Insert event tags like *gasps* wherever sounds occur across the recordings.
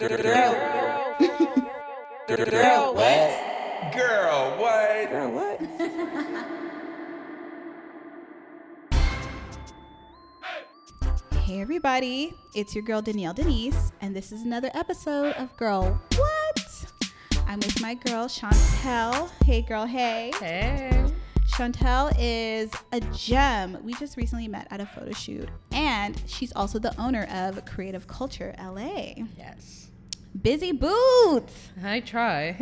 Girl. Girl, what? Girl, what? Girl, what? Hey everybody, it's your girl Danielle Denise, and this is another episode of Girl What? I'm with my girl Chantel. Hey girl, hey. Hey. Chantel is a gem. We just recently met at a photo shoot, and she's also the owner of Creative Culture LA. Yes. Busy Boots! I try.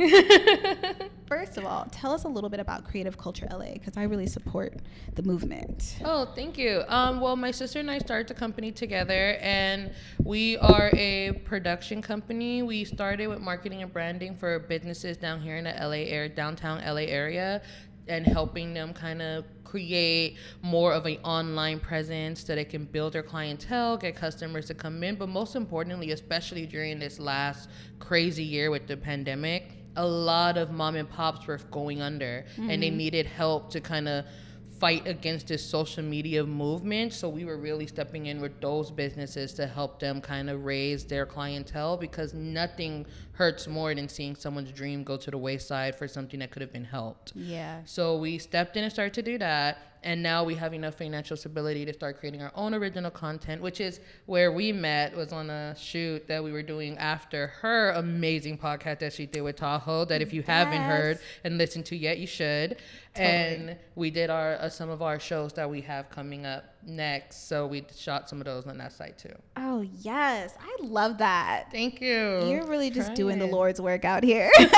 *laughs* First of all, tell us a little bit about Creative Culture LA because I really support the movement. oh, thank you. Um, well, my sister and I started the company together, and we are a production company. We started with marketing and branding for businesses down here in the LA area, downtown LA area, and helping them kind of create more of an online presence so they can build their clientele, get customers to come in. But most importantly, especially during this last crazy year with the pandemic, a lot of mom and pops were going under and they mm-hmm. needed help to kind of fight against this social media movement. So we were really stepping in with those businesses to help them kind of raise their clientele because nothing hurts more than seeing someone's dream go to the wayside for something that could have been helped. Yeah. So we stepped in and started to do that. And now we have enough financial stability to start creating our own original content, which is where we met was on a shoot that we were doing after her amazing podcast that she did with Tahoe. That if you haven't heard and listened to yet, you should. Totally. And we did our uh, some of our shows that we have coming up next. So we shot some of those on that site too. Oh, yes. I love that. Thank you. You're really just doing the Lord's work out here. I'm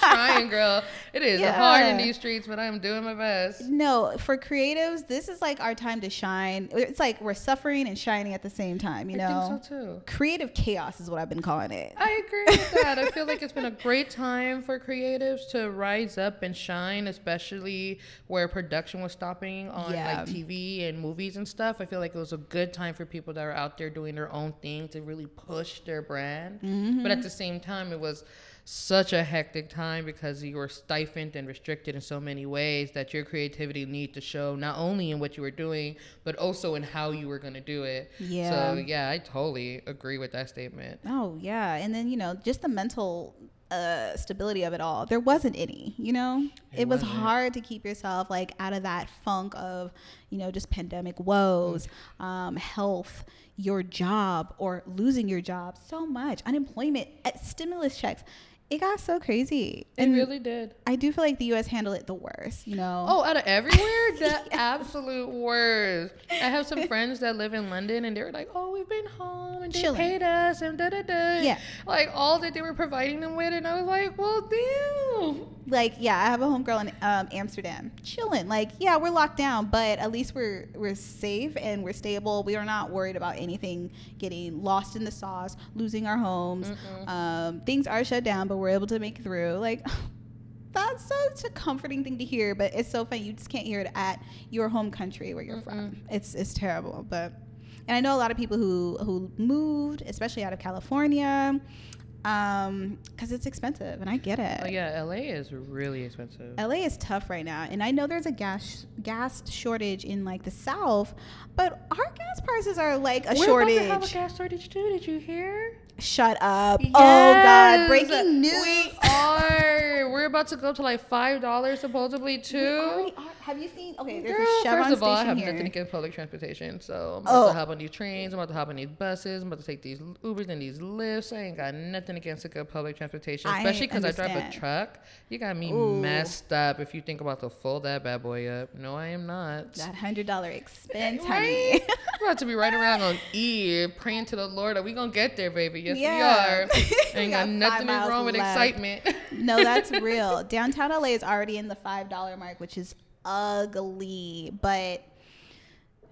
trying, *laughs* girl. It is hard in Yeah. these streets, but I'm doing my best. no, for creatives, this is like our time to shine. It's like we're suffering and shining at the same time, you I know? think so too. Creative chaos is what I've been calling it. I agree with *laughs* that. I feel like it's been a great time for creatives to rise up and shine, especially where production was stopping on Yeah. like TV and movies and stuff. I feel like it was a good time for people that are out there doing their own thing to really push their brand. Mm-hmm. But at the same time, it was such a hectic time because you were stifled and restricted in so many ways that your creativity need to show not only in what you were doing but also in how you were going to do it. Yeah. So yeah, I totally agree with that statement. Oh, yeah. And then, you know, just the mental uh, stability of it all. There wasn't any, you know? It, was wasn't. hard to keep yourself like out of that funk of, you know, just pandemic woes, um, health, your job, or losing your job so much, unemployment, uh, stimulus checks. It got so crazy. It really did. I do feel like the U.S. handled it the worst. You know. Oh, out of everywhere, *laughs* the absolute worst. I have some friends that live in London, and they were like, "Oh, we've been home and they Chilling. paid us and da da da." Yeah. like all that they were providing them with, and I was like, "Well, damn." like yeah, I have a homegirl in um, Amsterdam, chilling. Like yeah, we're locked down, but at least we're we're safe and we're stable. We are not worried about anything getting lost in the sauce, losing our homes. Um, things are shut down, but we're able to make through. Like. *sighs* That's such a comforting thing to hear, but it's so funny you just can't hear it at your home country where you're from. It's it's terrible, but and I know a lot of people who who moved, especially out of California, um, because it's expensive, and I get it. Oh yeah, LA is really expensive. LA is tough right now, and I know there's a gas gas shortage in like the South, but our gas prices are like a we're shortage. about to have a gas shortage too. Did you hear? Shut up! Oh God! Breaking news. We are. We're about to go to like five dollars supposedly too. Have you seen? Okay, there's Girl, a Chevron first of all, I have here. nothing against public transportation. So I'm Oh. about to hop on these trains. I'm about to hop on these buses. I'm about to take these Ubers and these Lyfts. I ain't got nothing against a good public transportation, especially because I drive a truck. You got me Ooh. messed up if you think about to fold that bad boy up. No, I am not. that hundred dollar expense, Right? honey. *laughs* I'm about to be right around on E, praying to the Lord that we gonna get there, baby. Yes, Yeah. *laughs* we are. Ain't got got nothing wrong with left. excitement. *laughs* no, that's real. Downtown LA is already in the five dollar mark, which is ugly. But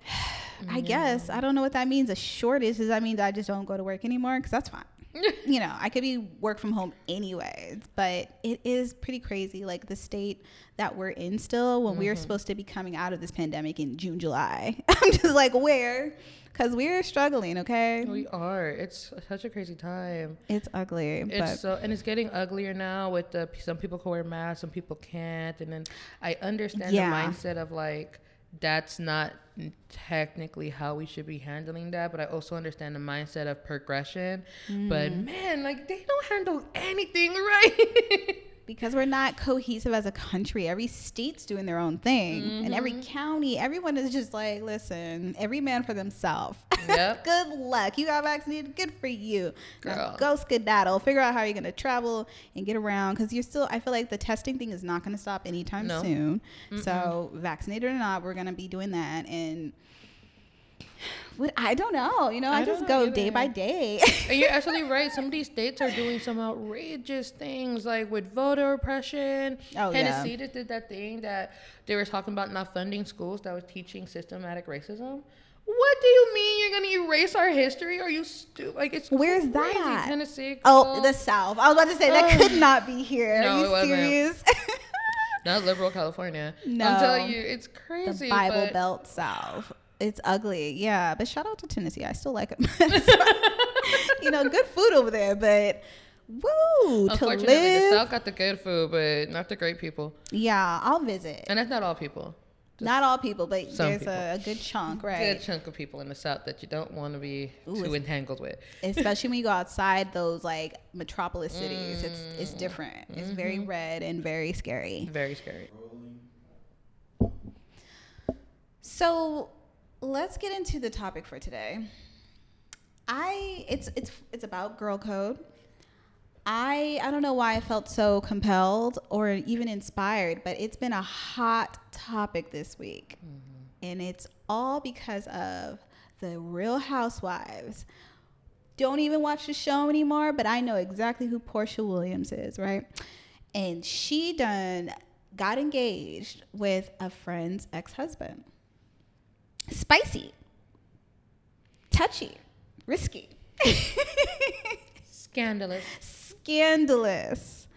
*sighs* I guess mm. I don't know what that means. A shortage does that mean that I just don't go to work anymore? Because that's fine. You know, I could be work from home anyways. But it is pretty crazy, like the state that we're in still when we are mm-hmm. supposed to be coming out of this pandemic in June, July. *laughs* I'm just like, where? Because we're struggling. Okay, we are. It's such a crazy time. it's ugly. It's but so and it's getting uglier now with the some people can wear masks, some people can't, and then I understand Yeah. the mindset of like that's not technically how we should be handling that but i also understand the mindset of progression. But mm. man like they don't handle anything *laughs* right because we're not cohesive as a country. Every state's doing their own thing, and every Mm-hmm. county, everyone is just like, listen, every man for themselves. Yep. *laughs* good luck. You got vaccinated. Good for you. Now Girl. go skedaddle. Figure out how you're gonna travel and get around because you're still. I feel like the testing thing is not gonna stop anytime No. soon. So vaccinated or not, we're gonna be doing that and. What I don't know, you know, I, I just go know day by day. You're absolutely right. Some of these states are doing some outrageous things, like with voter oppression. Oh, yeah. Tennessee just did that thing that they were talking about not funding schools that was teaching systematic racism. What do you mean you're gonna erase our history? Are you stupid? Like it's Where's crazy. that? Tennessee. Oh, girl. the South. I was about to say that could not be here. No, Are it you wasn't. serious? not liberal California. *laughs* No. I'm telling you, it's the crazy. Bible but- Belt South. It's ugly, yeah. But shout out to Tennessee. I still like it. *laughs* *laughs* you know, good food over there, but woo to Unfortunately, live. the South got the good food, but not the great people. yeah, I'll visit. And that's not all people. Not all people, but there's people. A, a good chunk, right? Good chunk of people in the South that you don't want to be Ooh, too entangled with. Especially when you go outside those like metropolis cities. It's Mm. it's different. It's very Mm-hmm. red and very scary. Very scary. So let's get into the topic for today. I it's it's it's about girl code. I I don't know why I felt so compelled or even inspired, but it's been a hot topic this week. Mm-hmm. And it's all because of the Real Housewives. Don't even watch the show anymore, but I know exactly who Porsha Williams is, right? And she done got engaged with a friend's ex-husband. Spicy. Touchy. Risky. Scandalous. Scandalous.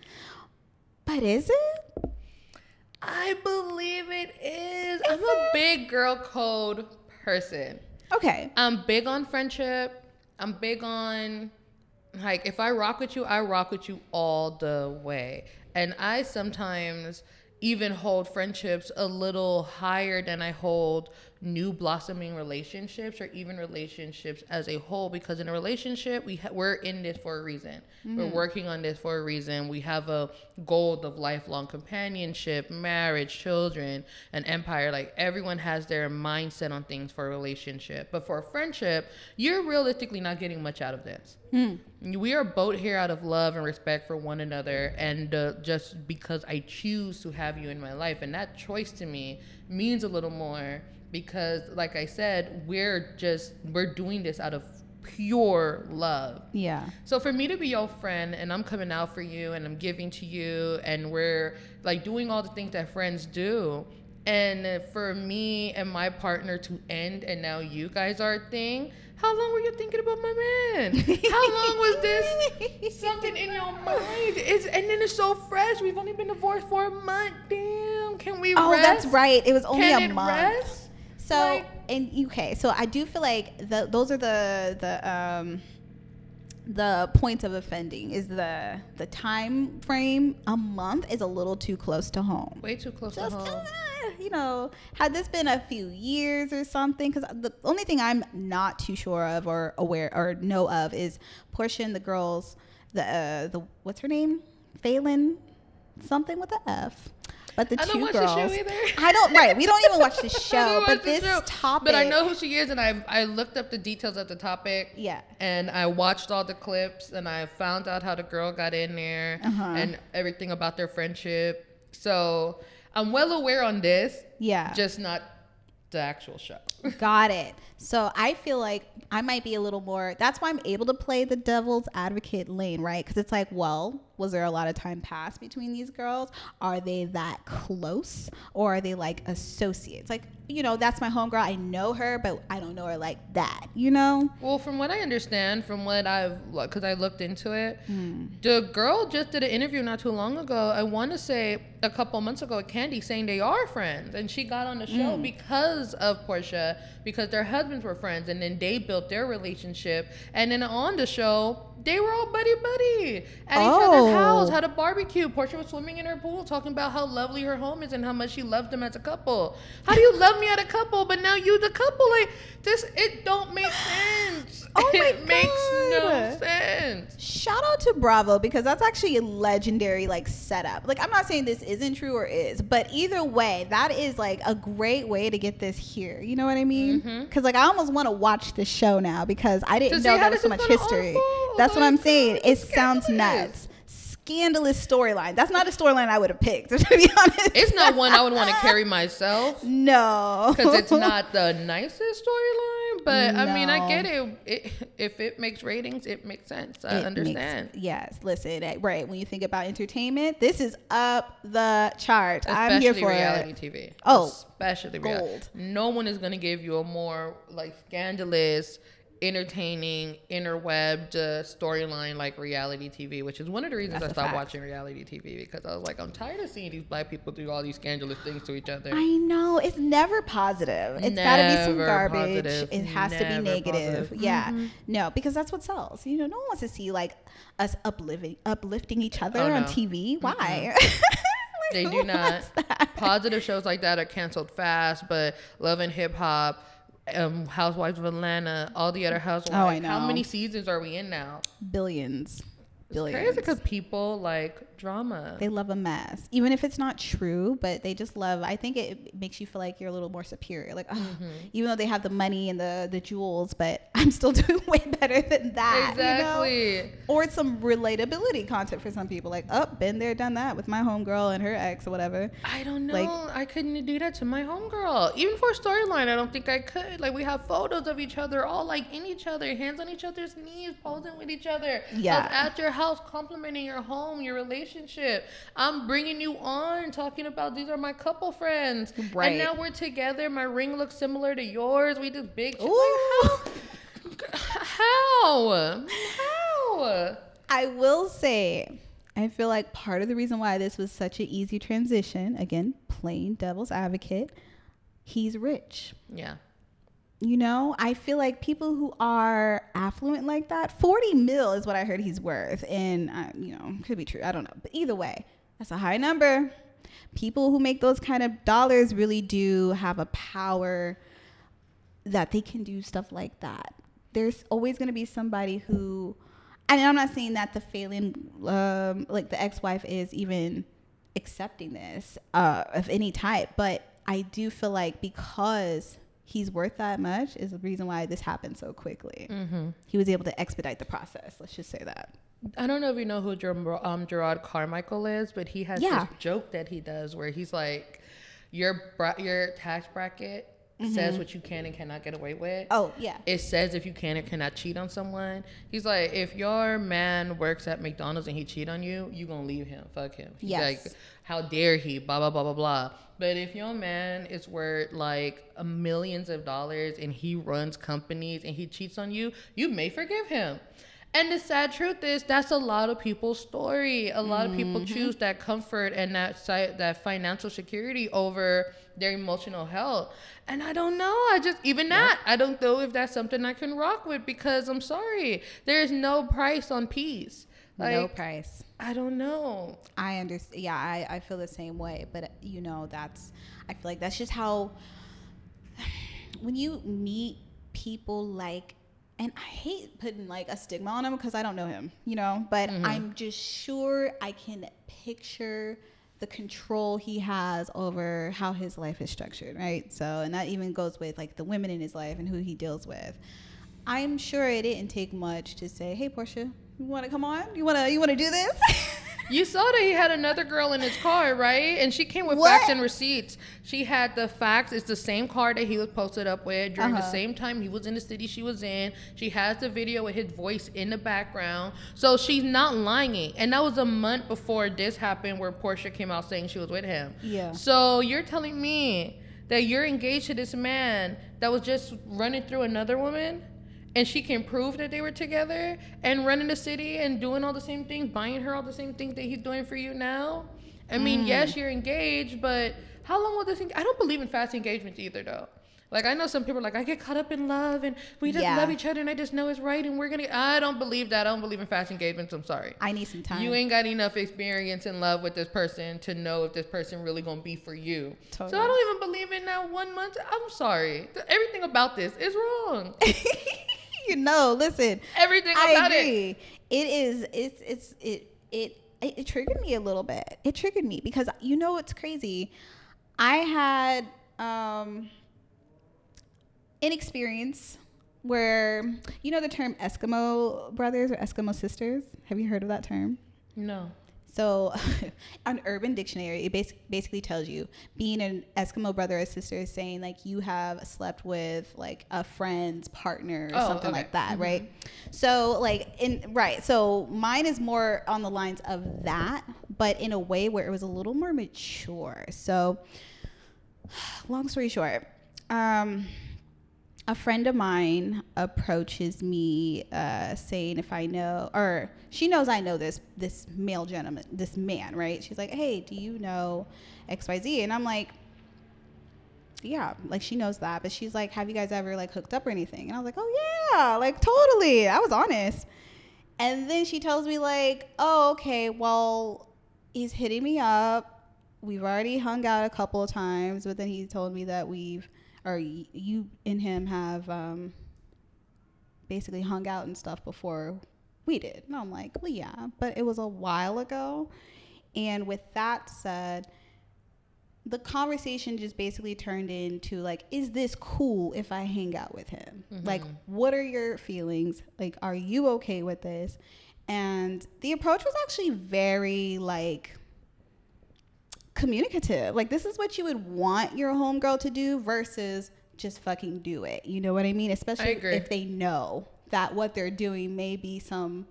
But is it? I believe it is. I'm a big girl code person. Okay. I'm big on friendship. I'm big on like if I rock with you, I rock with you all the way. And I sometimes even hold friendships a little higher than I hold new blossoming relationships or even relationships as a whole because in a relationship we ha- we're in this for a reason. We're working on this for a reason. We have a goal of lifelong companionship, marriage, children, an empire. Like everyone has their mindset on things for a relationship. But for a friendship, you're realistically not getting much out of this. We are both here out of love and respect for one another, and uh, just because I choose to have you in my life, and that choice to me means a little more because, like I said, we're just we're doing this out of pure love. Yeah. So for me to be your friend and I'm coming out for you and I'm giving to you and we're like doing all the things that friends do. And for me and my partner to end and now you guys are a thing, how long were you thinking about my man? How long was this *laughs* something in your mind? It's, and then it's so fresh. We've only been divorced for a month. Damn. Can we Oh, rest? that's right. It was only Can a month. rest? So Like- and okay, so I do feel like the, those are the the um the points of offending is the the time frame a month is a little too close to home. Way too close Just to home. uh, you know, had this been a few years or something, because the only thing I'm not too sure of or aware or know of is Porsha and the girls, the uh, the what's her name, Falynn, something with a F. But the I two don't watch girls, the show either. I don't. Right, we don't even watch the *laughs* show. But the this show. topic, But I know who she is, and I I looked up the details of the topic. Yeah. And I watched all the clips, and I found out how the girl got in there, Uh-huh. and everything about their friendship. So I'm well aware on this, Yeah, just not the actual show. Got it. So I feel like I might be a little more. That's why I'm able to play the devil's advocate lane, right? Because it's like, well, was there a lot of time passed between these girls? Are they that close, or are they like associates? Like, you know, that's my homegirl. I know her, but I don't know her like that. You know? Well, from what I understand, from what I've, because I looked into it, Hmm. the girl just did an interview not too long ago. I want to say a couple months ago with Kandi saying they are friends. And she got on the show Hmm. because of Porsha, because their husbands were friends. And then they built their relationship. And then on the show, they were all buddy buddy. at each other's house, Oh. had a barbecue. Porsha was swimming in her pool, talking about how lovely her home is and how much she loved them as a couple. How do you love me as a couple, but now you the couple? Like this, it don't make sense. *gasps* Oh *laughs* my it makes no sense. Shout out to Bravo because that's actually a legendary like setup. Like I'm not saying this isn't true or is, but either way, that is like a great way to get this here. You know what I mean? Mm-hmm. Because like I almost want to watch the show now because I didn't know there was so much history. unfold. That's what I'm saying. It sounds nuts. Scandalous storyline. That's not a storyline I would have picked. *laughs* To be honest, It's not one I would want to carry myself. No, because it's not the nicest storyline. But I mean, I get it. it. If it makes ratings, it makes sense. I It makes- understand. yes, listen, eh, right. When you think about entertainment, this is up the chart. I'm here Especially for reality it. TV. Oh, especially reality. gold. No one is gonna give you a more like scandalous, entertaining, interwebbed uh, storyline like reality TV, which is one of the reasons That's I stopped fact. watching reality TV because I was like, I'm tired of seeing these black people do all these scandalous things to each other. I know it's never positive. It's got to be some garbage. positive. It has to be negative. positive. Yeah, Mm-hmm. no, because that's what sells. You know, no one wants to see like us uplifting uplifting each other Oh, on no. TV. Why? *laughs* Like, They do not. Positive shows like that are canceled fast, but Love and Hip Hop, um, Housewives of Atlanta, all the other Housewives. Oh, I know. How many seasons are we in now? Billions, It's billions. crazy because people like drama. They love a mess, even if it's not true. But they just love. I think it makes you feel like you're a little more superior. Like, oh, Mm-hmm. even though they have the money and the the jewels, but *laughs* I'm still doing *laughs* way better than that. you know? exactly. or it's some relatability content for some people like oh been there done that with my homegirl and her ex or whatever I don't know. Like- I couldn't do that to my homegirl. Even for a storyline, I don't think I could. Like we have photos of each other, all like in each other, hands on each other's knees, posing with each other. Yeah. at your house, complimenting your home, your relationship. I'm bringing you on, talking about these are my couple friends. Right. And now we're together. My ring looks similar to yours. We did big. shit. Like, how? How? How? i will say i feel like part of the reason why this was such an easy transition again plain devil's advocate he's rich Yeah. You know i feel like people who are affluent like that 40 mil is what i heard he's worth. And uh, you know could be true i don't know. But either way that's a high number. People who make those kind of dollars really do have a power that they can do stuff like that. There's always going to be somebody who and i'm not saying that the failing um, like the ex-wife is even accepting this uh, of any type but i do feel like because he's worth that much is the reason why this happened so quickly Mm-hmm. he was able to expedite the process let's just say that I don't know if you know who Ger- um, Jerrod Carmichael is, but he has Yeah. this joke that he does where he's like, "Your bra- your tax bracket says mm-hmm. what you can and cannot get away with. oh yeah It says if you can or cannot cheat on someone. He's like, if your man works at McDonald's and he cheat on you, you gonna leave him. Fuck him. He's Yes. like, how dare he? Blah blah blah blah blah. But if your man is worth like a millions of dollars and he runs companies and he cheats on you, you may forgive him. And the sad truth is that's a lot of people's story. A lot of people mm-hmm. choose that comfort and that si- that financial security over their emotional health. And I don't know. I just even that I don't know if that's something I can rock with because I'm sorry, there is no price on peace. Like no price I don't know. I understand. Yeah, I, I feel the same way. But you know, that's I feel like that's just how *sighs* when you meet people like, and I hate putting like a stigma on him because I don't know him, you know. But mm-hmm. I'm just sure I can picture the control he has over how his life is structured, right? So, and that even goes with like the women in his life and who he deals with. I'm sure it didn't take much to say, "Hey, Porsha, you want to come on? You want to you want to do this?" *laughs* You saw that he had another girl in his car, right? And she came with What? facts and receipts. She had the facts. It's the same car that he was posted up with during the Uh-huh. same time he was in the city she was in. She has the video with his voice in the background. So she's not lying. And that was a month before this happened where Porsha came out saying she was with him. Yeah. So you're telling me that you're engaged to this man that was just running through another woman? And she can prove that they were together and running the city and doing all the same things, buying her all the same things that he's doing for you now. I mean, mm. yes, you're engaged, but how long will this? en- I don't believe in fast engagements either, though. Like I know some people are like I get caught up in love and we just Yeah. love each other and I just know it's right and we're gonna. I don't believe that. I don't believe in fast engagements. I'm sorry. I need some time. You ain't got enough experience in love with this person to know if this person really gonna be for you. Totally. So I don't even believe in that one month. I'm sorry. Everything about this is wrong. *laughs* you know, listen. Everything I about it. agree. It is. It's. It's. It. It. It, it triggered me a little bit. It triggered me because you know what's crazy. I had um, an experience where you know the term Eskimo brothers or Eskimo sisters. Have you heard of that term? No. So, *laughs* on Urban Dictionary, it bas- basically tells you being an Eskimo brother or sister is saying like you have slept with like a friend's partner or Oh, something okay. like that, right? So, like in right, so mine is more on the lines of that, but in a way where it was a little more mature. So, *sighs* long story short, um, a friend of mine approaches me uh, saying if I know, or she knows I know this this male gentleman, this man, right? She's like, "Hey, do you know X Y Z?" And I'm like, "Yeah, like she knows that." But she's like, "Have you guys ever like hooked up or anything?" And I was like, "Oh yeah, like totally." I was honest. And then she tells me like, "Oh, okay, well, he's hitting me up. We've already hung out a couple of times, but then he told me that we've, or y- you and him have, um, basically hung out and stuff before we did." And I'm like, "Well, yeah, but it was a while ago." And with that said, the conversation just basically turned into like, is this cool if I hang out with him? Like, what are your feelings? Like, are you okay with this? And the approach was actually very like communicative. Like, this is what you would want your homegirl to do versus just fucking do it. You know what I mean? Especially agree. if they know that what they're doing may be some.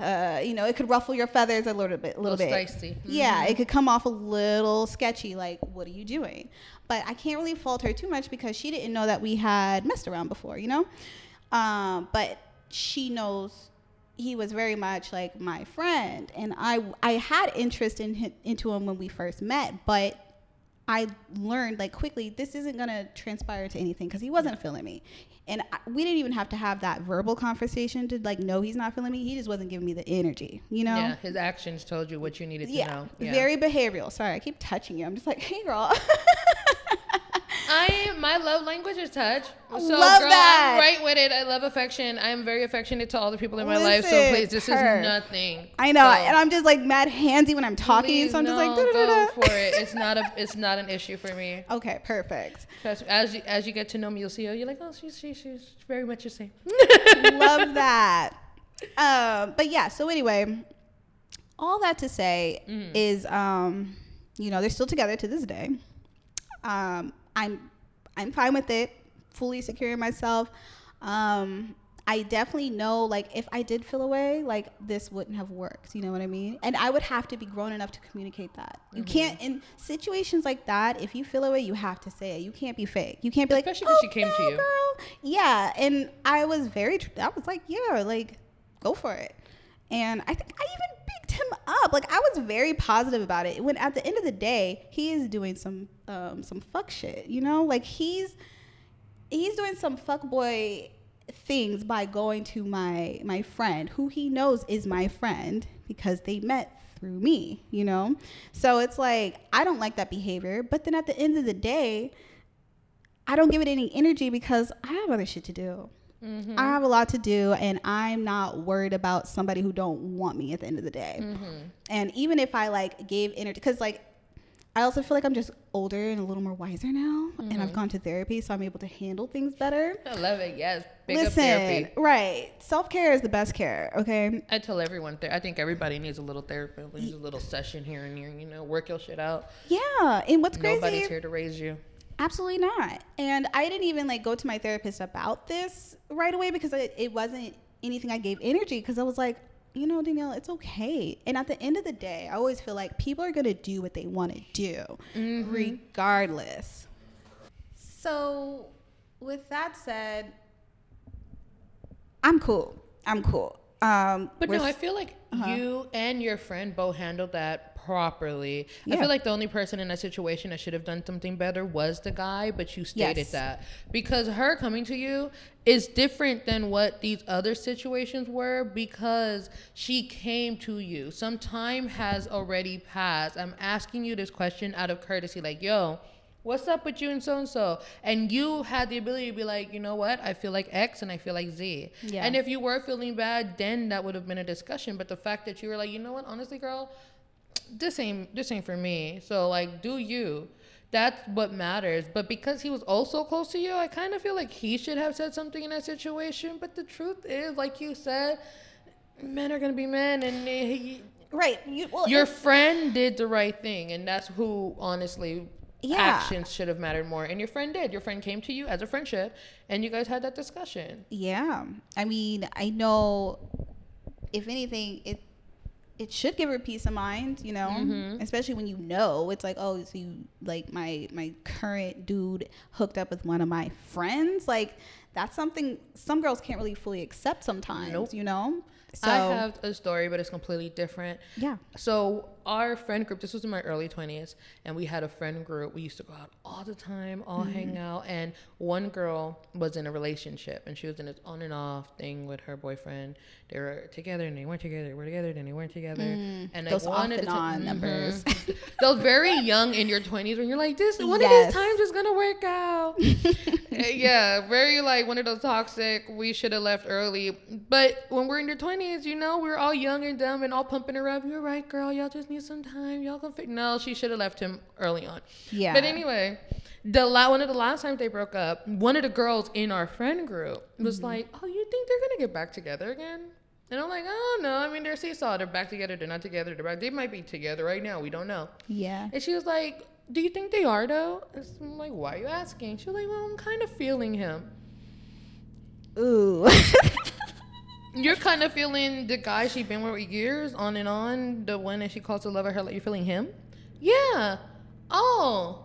Uh, you know, it could ruffle your feathers a little bit, a little, Little bit. spicy. Yeah, it could come off a little sketchy. Like, what are you doing? But I can't really fault her too much because she didn't know that we had messed around before. You know, um, but she knows he was very much like my friend, and I I had interest in into him when we first met, but I learned like quickly this isn't gonna transpire to anything because he wasn't feeling me, and I, we didn't even have to have that verbal conversation to like know he's not feeling me. He just wasn't giving me the energy, you know. Yeah, his actions told you what you needed to Yeah, know. Yeah. very behavioral. Sorry, I keep touching you. I'm just like, hey, girl. *laughs* I my love language is touch. So Love girl, that. I'm right with it. I love affection. I am very affectionate to all the people in my life. So please, this her. is nothing. I know, So and I'm just like mad handsy when I'm talking, please, so I'm just like, da-da-da-da. go for it. It's not a *laughs* it's not an issue for me. okay, perfect. Trust me, as you as you get to know me, you'll see. Oh, you're like, oh, she's she's, she's very much the same. *laughs* Love *laughs* that. Um, but yeah, so anyway, all that to say Mm-hmm. is, um, you know, they're still together to this day. Um, I'm, I'm fine with it. Fully secure in myself. Um, I definitely know, like, if I did feel away, like, this wouldn't have worked. You know what I mean? And I would have to be grown enough to communicate that. You Mm-hmm. can't, in situations like that, if you feel away, you have to say it. You can't be fake. You can't be like, Especially 'cause oh, she came to you." girl. Yeah. And I was very, I was like, yeah, like, go for it. And I think I even picked him up. Like I was very positive about it. When at the end of the day, he is doing some um, some fuck shit. You know, like he's he's doing some fuck boy things by going to my my friend who he knows is my friend because they met through me you know so it's like i don't like that behavior but then at the end of the day i don't give it any energy because i have other shit to do Mm-hmm. i have a lot to do and i'm not worried about somebody who don't want me at the end of the day mm-hmm. and even if i like gave energy because like I also feel like I'm just older and a little more wiser now, and I've mm-hmm. gone to therapy, so I'm able to handle things better. I love it. Yes, big up Listen, therapy. right? Self care is the best care. Okay. I tell everyone. Th- I think everybody needs a little therapy, needs a little session here and there. You know, work your shit out. Yeah, and what's crazy? Nobody's here to raise you. Absolutely not. And I didn't even like go to my therapist about this right away because it, it wasn't anything I gave energy because I was like, you know, Danielle, it's okay. And at the end of the day, I always feel like people are gonna do what they want to do, regardless. So, with that said, I'm cool. I'm cool. Um, But no, I feel like Uh-huh. you and your friend both handled that properly. I feel like the only person in that situation that should have done something better was the guy, but you stated Yes. that because her coming to you is different than what these other situations were because she came to you. Some time has already passed. I'm asking you this question out of courtesy, like, yo. What's up with you and so and so? And you had the ability to be like, you know what? I feel like X and I feel like Z. Yeah. And if you were feeling bad, then that would have been a discussion. But the fact that you were like, you know what? Honestly, girl, this ain't this ain't for me. So like, do you? That's what matters. But because he was also close to you, I kind of feel like he should have said something in that situation. But the truth is, like you said, men are gonna be men, and he, Right. You, well, your friend did the right thing, and that's who honestly. Yeah. Actions should have mattered more, and your friend did. Your friend came to you as a friendship, and you guys had that discussion. Yeah. I mean, I know if anything, it it should give her peace of mind, you know, Mm-hmm. especially when you know it's like, oh, so you like my my current dude hooked up with one of my friends, like that's something some girls can't really fully accept sometimes, Nope. you know. So I have a story, but it's completely different. yeah, So our friend group, this was in my early twenties, and we had a friend group. We used to go out all the time, all Mm-hmm. hang out. And one girl was in a relationship, and she was in this on and off thing with her boyfriend. They were together, and they weren't together. They were together, then they weren't together. and Mm. those off and to- on Mhm. numbers. *laughs* Those very young in your twenties when you're like, this one Yes. of these times is gonna work out. Eh, *laughs* yeah, very like one of those toxic. We should have left early. But when we're in your twenties, you know, we're all young and dumb and all pumping around. You're right, girl. Y'all just need some time. Y'all gonna fit. No, she should have left him early on. Yeah. But anyway, the la- one of the last times they broke up, one of the girls in our friend group was Mm-hmm. like, "Oh, you think they're gonna get back together again?" And I'm like, "Oh no. I mean, they're seesaw. They're back together. They're not together. They're back. They might be together right now. We don't know." yeah, And she was like, Do you think they are though? And I'm like, Why are you asking? She was like, Well, I'm kind of feeling him. ooh, *laughs* You're kind of feeling the guy she been with years, on and on, the one that she calls the love her life. You're feeling him? Yeah. Oh.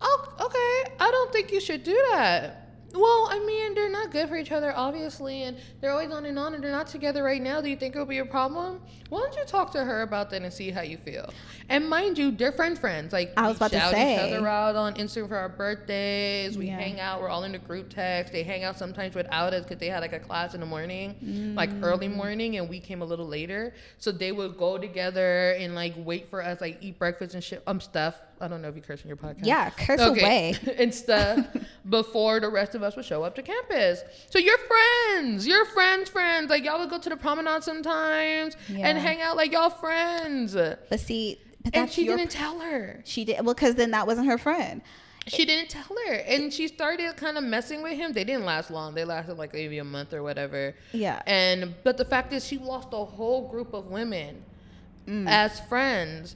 Oh, okay. I don't think you should do that. Well, I mean, they're not good for each other, obviously, and they're always on and on, and they're not together right now. Do you think it'll be a problem? Why don't you talk to her about that and see how you feel? And mind you, they're friend friends. Like I was about to say. each other out on Instagram for our birthdays. We Yeah. hang out. We're all in the group text. They hang out sometimes without us because they had like a class in the morning, like early Mm. morning, and we came a little later. So they would go together and like wait for us, like eat breakfast and shit, um, stuff. I don't know if you curse in your podcast. Yeah, curse away. *laughs* and stuff before the rest of us would show up to campus. So you're friends. You're friends, friends. Like y'all would go to the promenade sometimes and hang out like y'all friends. But see, but that's she your, didn't tell her. she did well because then that wasn't her friend. She didn't tell her. And she started kind of messing with him. They didn't last long. They lasted like maybe a month or whatever. Yeah. And but the fact is she lost a whole group of women Mm. as friends.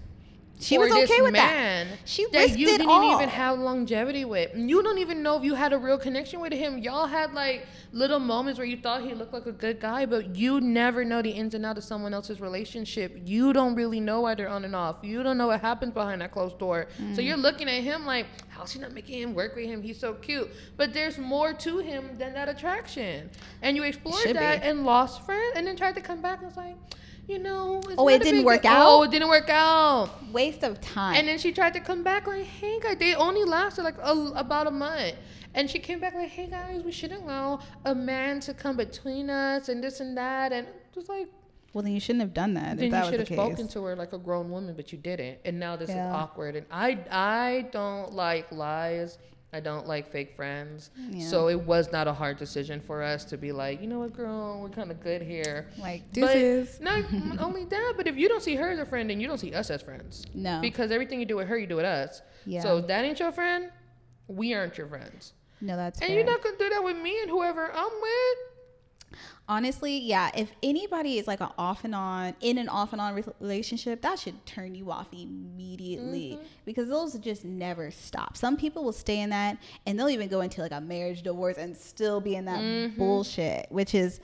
She was okay with that. She that risked you it didn't all. even have longevity with. You don't even know if you had a real connection with him. Y'all had like little moments where you thought he looked like a good guy, but you never know the ins and outs of someone else's relationship. You don't really know why they're on and off. You don't know what happens behind that closed door. Mm. So you're looking at him like, how's she not making him work with him? He's so cute. But there's more to him than that attraction. And you explored that be. and lost friends and then tried to come back and was like, you know, it's Oh, it didn't work deal. Oh, out? Oh, it didn't work out. Waste of time. And then she tried to come back like, hey guys, they only lasted like a, about a month. And she came back like, hey guys, we shouldn't allow a man to come between us and this and that. And it was like, well, then you shouldn't have done that. then that you should have case. spoken to her like a grown woman, but you didn't. And now this Yeah. is awkward. And I, I don't like lies. I don't like fake friends. Yeah. So it was not a hard decision for us to be like, you know what, girl, we're kind of good here. Like But deuces. not *laughs* only that, but if you don't see her as a friend, then you don't see us as friends. No. Because everything you do with her, you do with us. Yeah. So if that ain't your friend, we aren't your friends. no, that's And fair. you're not gonna do that with me and whoever I'm with. Honestly, yeah. If anybody is like an off and on, in an off and on re- relationship, that should turn you off immediately Mm-hmm. because those just never stop. Some people will stay in that and they'll even go into like a marriage divorce and still be in that Mm-hmm. bullshit, which is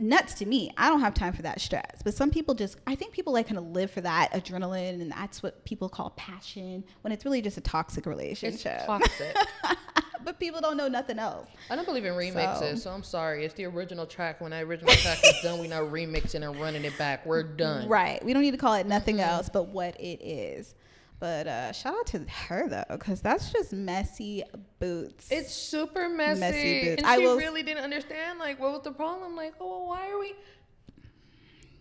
nuts to me. I don't have time for that stress. But some people just, I think people like kind of live for that adrenaline and that's what people call passion when it's really just a toxic relationship. It's toxic. *laughs* but people don't know nothing else. I don't believe in remixes, so, I'm sorry. It's the original track. When that original track is done, we're not remixing and running it back. We're done. Right. We don't need to call it nothing else but what it is. But uh, shout out to her though, because that's just messy boots. It's super messy, Messy boots. and I she will- really didn't understand. Like, what was the problem? Like, oh, well, why are we?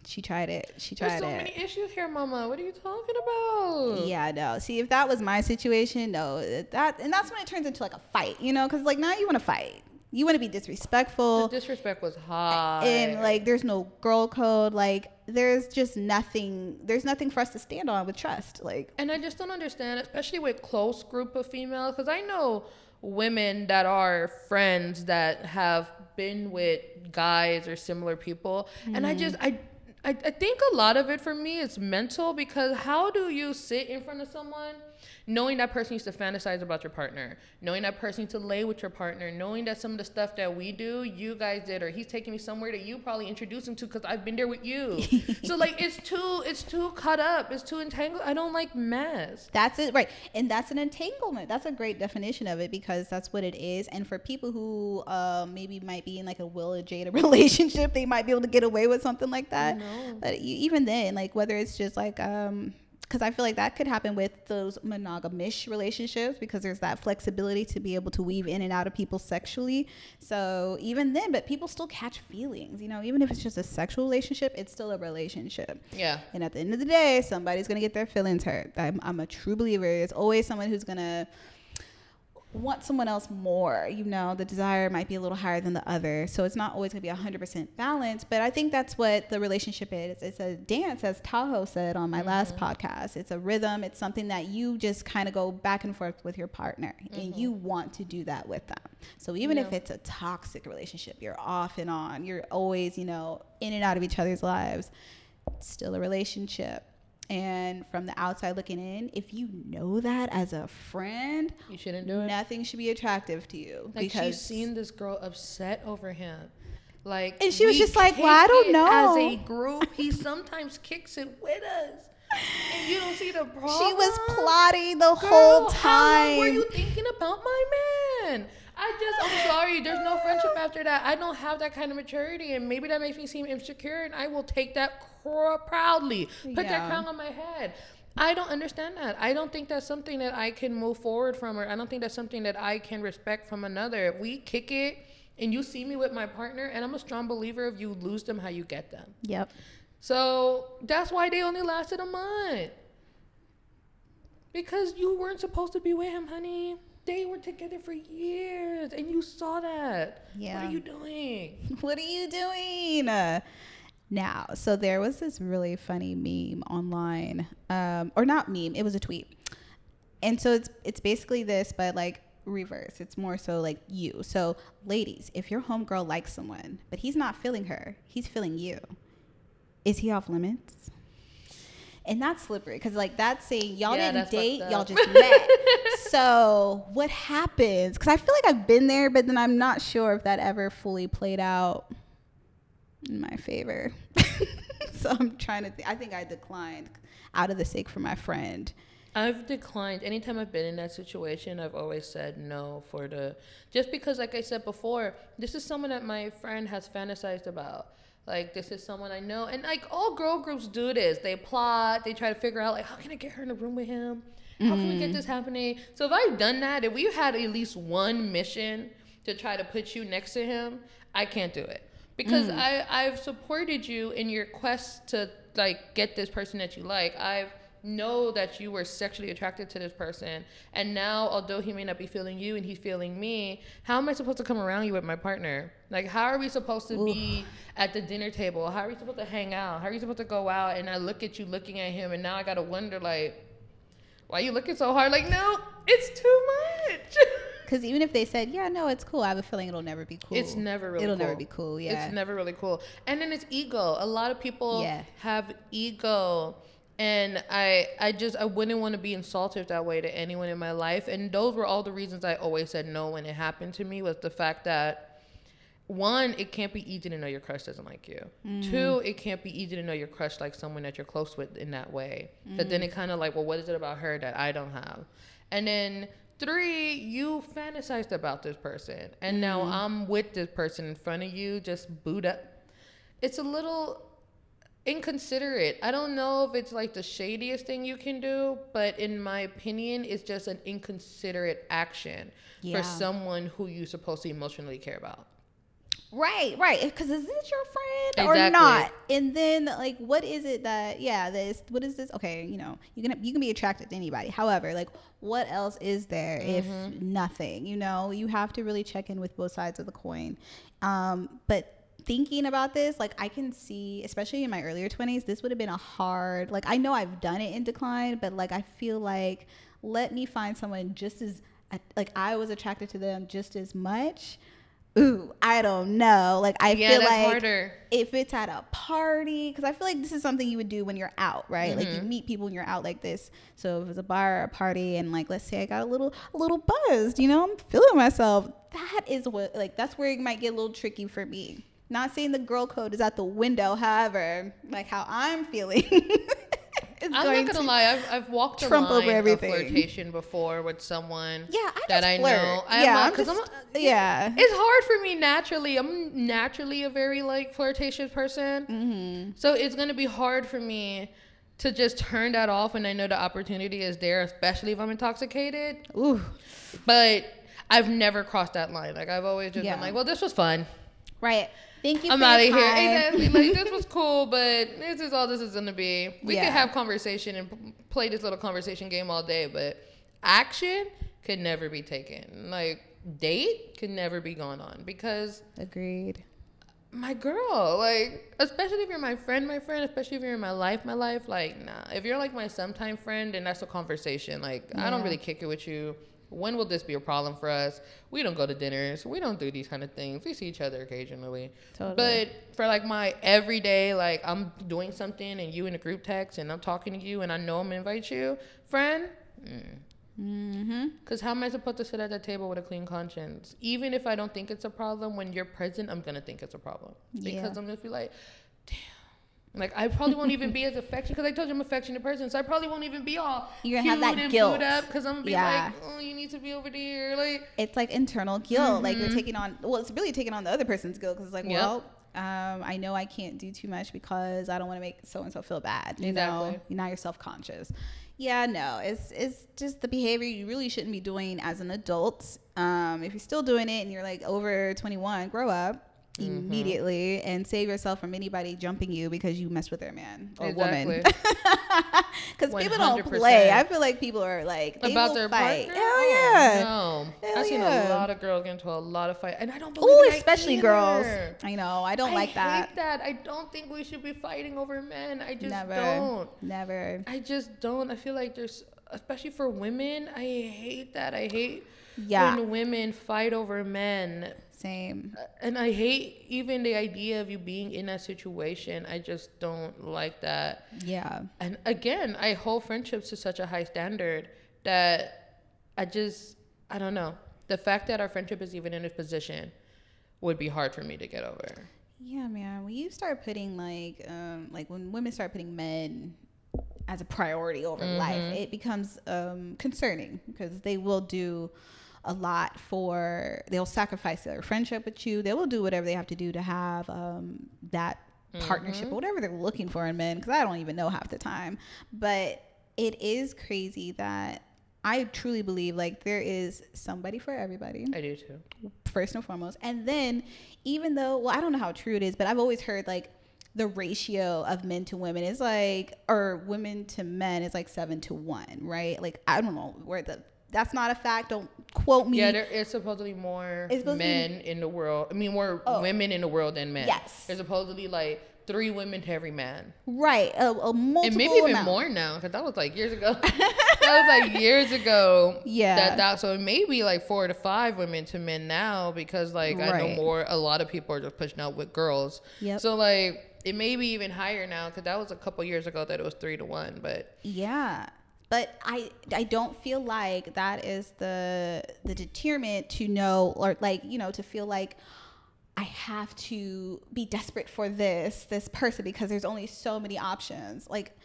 she tried it. She tried it. There's so it. many issues here, Mama. What are you talking about? Yeah, no. See, if that was my situation, no, that and that's when it turns into like a fight, you know? Because like now you want to fight, you want to be disrespectful, The disrespect was high. and like there's no girl code. Like there's just nothing. There's nothing for us to stand on with trust. Like And I just don't understand, especially with close group of females, because I know women that are friends that have been with guys or similar people, and I mm-hmm. just I. I, I think a lot of it for me is mental because how do you sit in front of someone knowing that person used to fantasize about your partner, knowing that person used to lay with your partner, knowing that some of the stuff that we do, you guys did, or he's taking me somewhere that you probably introduced him to because I've been there with you. *laughs* so like it's too it's too cut up, it's too entangled. I don't like mess. That's it, right? And that's an entanglement. That's a great definition of it because that's what it is. And for people who uh, maybe might be in like a Will and Jada *laughs* relationship, they might be able to get away with something like that. But you, even then, like whether it's just like, um, because I feel like that could happen with those monogamish relationships because there's that flexibility to be able to weave in and out of people sexually. So even then, but people still catch feelings, you know, even if it's just a sexual relationship, it's still a relationship. Yeah. And at the end of the day, somebody's gonna get their feelings hurt. I'm, I'm a true believer. It's always someone who's gonna want someone else more. You know, the desire might be a little higher than the other. So it's not always gonna be 100% balanced. But I think that's what the relationship is. It's a dance, as Tahoe said on my last mm-hmm. podcast. It's a rhythm. It's something that you just kind of go back and forth with your partner, and you mm-hmm. want to do that with them. So even if it's a toxic relationship, you're off and on. You're always, you know, in and out of each other's lives. It's still a relationship. And from the outside looking in, if you know that as a friend, You shouldn't do it. nothing should be attractive to you Like because she's seen this girl upset over him. Like And she was just like, "Well, I don't know." As a group, he sometimes kicks it with us. And you don't see the problem. she was plotting the Girl, whole How long were time. you thinking about my man? I just, I'm sorry. There's no friendship after that. I don't have that kind of maturity, and maybe that makes me seem insecure, and I will take that cr- proudly. Put that crown on my head. I don't understand that. I don't think that's something that I can move forward from, or I don't think that's something that I can respect from another. If we kick it, and you see me with my partner, and I'm a strong believer of you lose them how you get them. Yep. So that's why they only lasted a month. Because you weren't supposed to be with him, honey. They were together for years and you saw that. Yeah. *laughs* What are you doing? What are you doing? Uh, now, so there was this really funny meme online, um, or not meme, it was a tweet. And so it's it's basically this, but like reverse. It's more so like you. So, ladies, if your homegirl likes someone, but he's not feeling her, he's feeling you. Is he off limits? And that's slippery because like that's saying y'all Yeah, didn't date, y'all just met. *laughs* so what happens? Because I feel like I've been there, but then I'm not sure if that ever fully played out in my favor. *laughs* so I'm trying to. Th- I think I declined out of the sake for my friend. I've declined anytime I've been in that situation. I've always said no for the just because, like I said before, this is someone that my friend has fantasized about. Like this is someone I know, and like all girl groups do this. They plot. They try to figure out like how can I get her in a room with him? How can we get mm-hmm. this happening? So if I've done that, if we've had at least one mission to try to put you next to him, I can't do it. Because mm. I I've supported you in your quest to like get this person that you like. I've know that you were sexually attracted to this person and now although he may not be feeling you and he's feeling me how am i supposed to come around you with my partner? Like how are we supposed to be at the dinner table? How are we supposed to hang out? How are you supposed to go out? And i look at you looking at him and now i gotta wonder like why you looking so hard like no it's too much *laughs* Because even if they said, "Yeah, no, it's cool," I have a feeling it'll never be cool. It's never really cool. It'll cool. never be cool. Yeah. It's never really cool. And then it's ego. A lot of people Yeah. have ego. And I I just I wouldn't want to be insulted that way to anyone in my life. And those were all the reasons I always said no when it happened to me was the fact that one, it can't be easy to know your crush doesn't like you. Two, it can't be easy to know your crush likes someone that you're close with in that way. But then it kind of like, well, what is it about her that I don't have? And then three, you fantasized about this person, and now Mm-hmm. I'm with this person in front of you, just boot up. It's a little inconsiderate. I don't know if it's like the shadiest thing you can do, but in my opinion, it's just an inconsiderate action Yeah. for someone who you're supposed to emotionally care about. Right, right. Because is this your friend or not? And then, like, what is it that? Yeah, this. What is this? Okay, you know, you can you can be attracted to anybody. However, like, what else is there if nothing? You know, you have to really check in with both sides of the coin. Um, but thinking about this, like, I can see, especially in my earlier twenties, this would have been a hard. Like, I know I've done it in decline, but like, I feel like let me find someone just as like I was attracted to them just as much ooh, I don't know. Like I Yeah, feel like harder. if it's at a party, because I feel like this is something you would do when you're out, right? Like you Mm-hmm. meet people when you're out like this. So if it's a bar or a party, and like let's say I got a little a little buzzed, you know, I'm feeling myself. That is what like that's where it might get a little tricky for me. Not saying the girl code is out the window, however, like how I'm feeling. *laughs* I'm not gonna to- lie. I've, I've walked a trump over line of flirtation before with someone. Yeah, I that I flirt. know. Yeah, I'm because just- yeah. It's hard for me naturally. I'm naturally a very like flirtatious person. Mm-hmm. So it's gonna be hard for me to just turn that off when I know the opportunity is there, especially if I'm intoxicated. Ooh, But I've never crossed that line. Like I've always just Yeah. been like, well, this was fun. right. Thank you. I'm out of your here. time. Exactly. Like this *laughs* was cool, but this is all this is gonna be. We Yeah. could have conversation and play this little conversation game all day, but action could never be taken. Like date could never be gone on because Agreed. my girl, like especially if you're my friend, my friend, especially if you're in my life, my life, like nah. If you're like my sometime friend, then that's a conversation. Like I don't really kick it with you. When will this be a problem for us? We don't go to dinners. We don't do these kind of things. We see each other occasionally. Totally. But for like my everyday, like I'm doing something and you in a group text and I'm talking to you and I know I'm gonna invite you, friend. Mm. Mm-hmm. Cause how am I supposed to sit at the table with a clean conscience? Even if I don't think it's a problem, when you're present, I'm gonna think it's a problem because Yeah. I'm gonna be like. Like I probably won't even be as affectionate because I told you I'm an affectionate person, so I probably won't even be all You're gonna have that guilt. up because I'm gonna be Yeah. like, oh, you need to be over there, like. It's like internal guilt. Like Mm-hmm. you're taking on. Well, it's really taking on the other person's guilt because it's like, Yep. well, um, I know I can't do too much because I don't want to make so and so feel bad. You know, now you're self conscious. Yeah, no, it's it's just the behavior you really shouldn't be doing as an adult. Um, if you're still doing it and you're like over 21, grow up Mm-hmm. immediately and save yourself from anybody jumping you because you messed with their man or woman. Because *laughs* people don't play. I feel like people are like about their fight. partner? Hell Oh, yeah. No, Hell I've seen yeah. a lot of girls get into a lot of fight, and I don't believe. Oh, especially girls. I know. I don't like that. That. I don't think we should be fighting over men. I just Never. don't. Never. I just don't. I feel like there's, especially for women, I hate that. I hate Yeah. when women fight over men. Same. And I hate even the idea of you being in that situation. I just don't like that. Yeah. And again, I hold friendships to such a high standard that I just, I don't know. The fact that our friendship is even in this position would be hard for me to get over. Yeah, man. When you start putting like, um, like when women start putting men as a priority over life, it becomes um, concerning because they will do a lot for. They'll sacrifice their friendship with you. They will do whatever they have to do to have um, that partnership, or whatever they're looking for in men. Because I don't even know half the time, but it is crazy that. I truly believe like there is somebody for everybody I do too. first and foremost. And then, even though, well, I don't know how true it is, but I've always heard like the ratio of men to women is like, or women to men is like seven to one, right? Like, I don't know where the, that's not a fact. Don't quote me. Yeah, there is supposedly more It's supposed to be- men in the world. I mean, more Oh. women in the world than men. Yes. There's supposedly like three women to every man. right. A, a multiple and maybe even amount. more now, because *laughs* that was like years ago. that was like years ago. Yeah. That, that so it may be like four to five women to men now because like I know more. A lot of people are just pushing out with girls. Yep. So like it may be even higher now because that was a couple years ago that it was three to one. But Yeah. But I I don't feel like that is the the deterrent to know or like, you know, to feel like I have to be desperate for this this person because there's only so many options. Like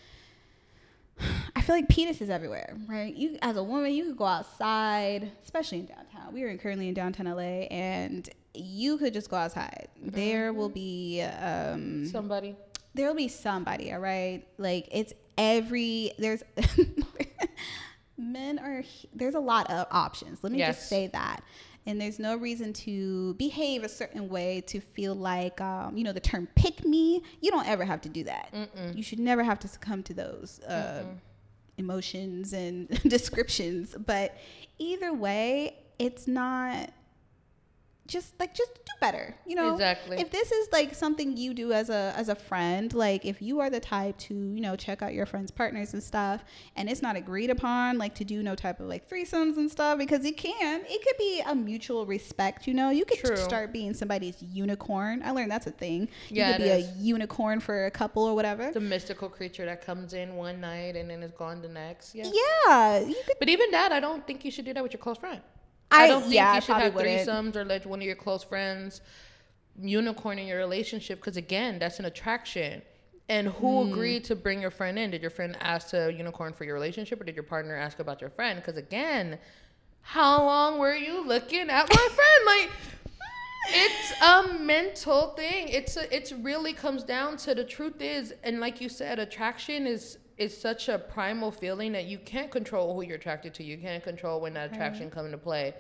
*sighs* I feel like penis is everywhere, right? You as a woman, you could go outside, especially in downtown. We are currently in downtown LA, and you could just go outside. There will be um, Somebody. there will be somebody, all right? Like it's every there's *laughs* *laughs* men are there's a lot of options. Let me Yes. just say that. And there's no reason to behave a certain way to feel like, um, you know, the term pick me. You don't ever have to do that. You should never have to succumb to those uh, emotions and *laughs* descriptions. But either way, it's not just like just do better you know Exactly. if this is like something you do as a as a friend like if you are the type to you know check out your friends partners and stuff and it's not agreed upon like to do no type of like threesomes and stuff because it can it could be a mutual respect you know you could True. start being somebody's unicorn i learned that's a thing Yeah, you could be is. a unicorn for a couple or whatever The mystical creature that comes in one night and then is gone the next. Yeah. yeah But even that, I don't think you should do that with your close friend. I- I, don't think yeah, you should have wouldn't. threesomes or let one of your close friends unicorn in your relationship because again, that's an attraction. And who Hmm. agreed to bring your friend in? Did your friend ask to unicorn for your relationship, or did your partner ask about your friend? Because again, how long were you looking at my friend? Like, it's a mental thing. It's a, it's really comes down to the truth is, and like you said, attraction is is such a primal feeling that you can't control who you're attracted to. You can't control when that attraction come into play.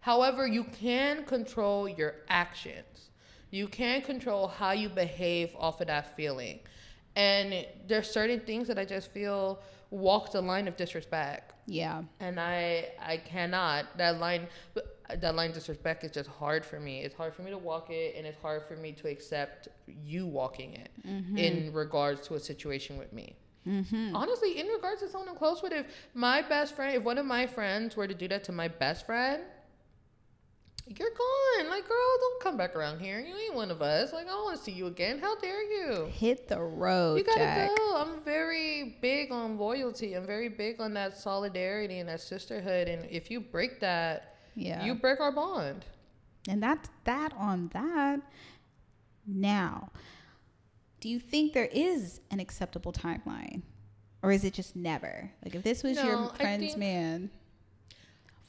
However, you can control your actions. You can control how you behave off of that feeling. And there's certain things that I just feel walk the line of disrespect yeah and I I cannot that line that line of disrespect is just hard for me. It's hard for me to walk it, and it's hard for me to accept you walking it mm-hmm. in regards to a situation with me. Mm-hmm. Honestly, in regards to someone I'm close with, if my best friend, if one of my friends were to do that to my best friend, you're gone. Like, girl, don't come back around here. You ain't one of us. Like, I don't want to see you again. How dare you? hit the road You gotta Jack. go. I'm very big on loyalty. I'm very big on that solidarity and that sisterhood. And if you break that, yeah you break our bond. And that's that on that. Now, do you think there is an acceptable timeline? Or is it just never? Like if this was No, your friend's man,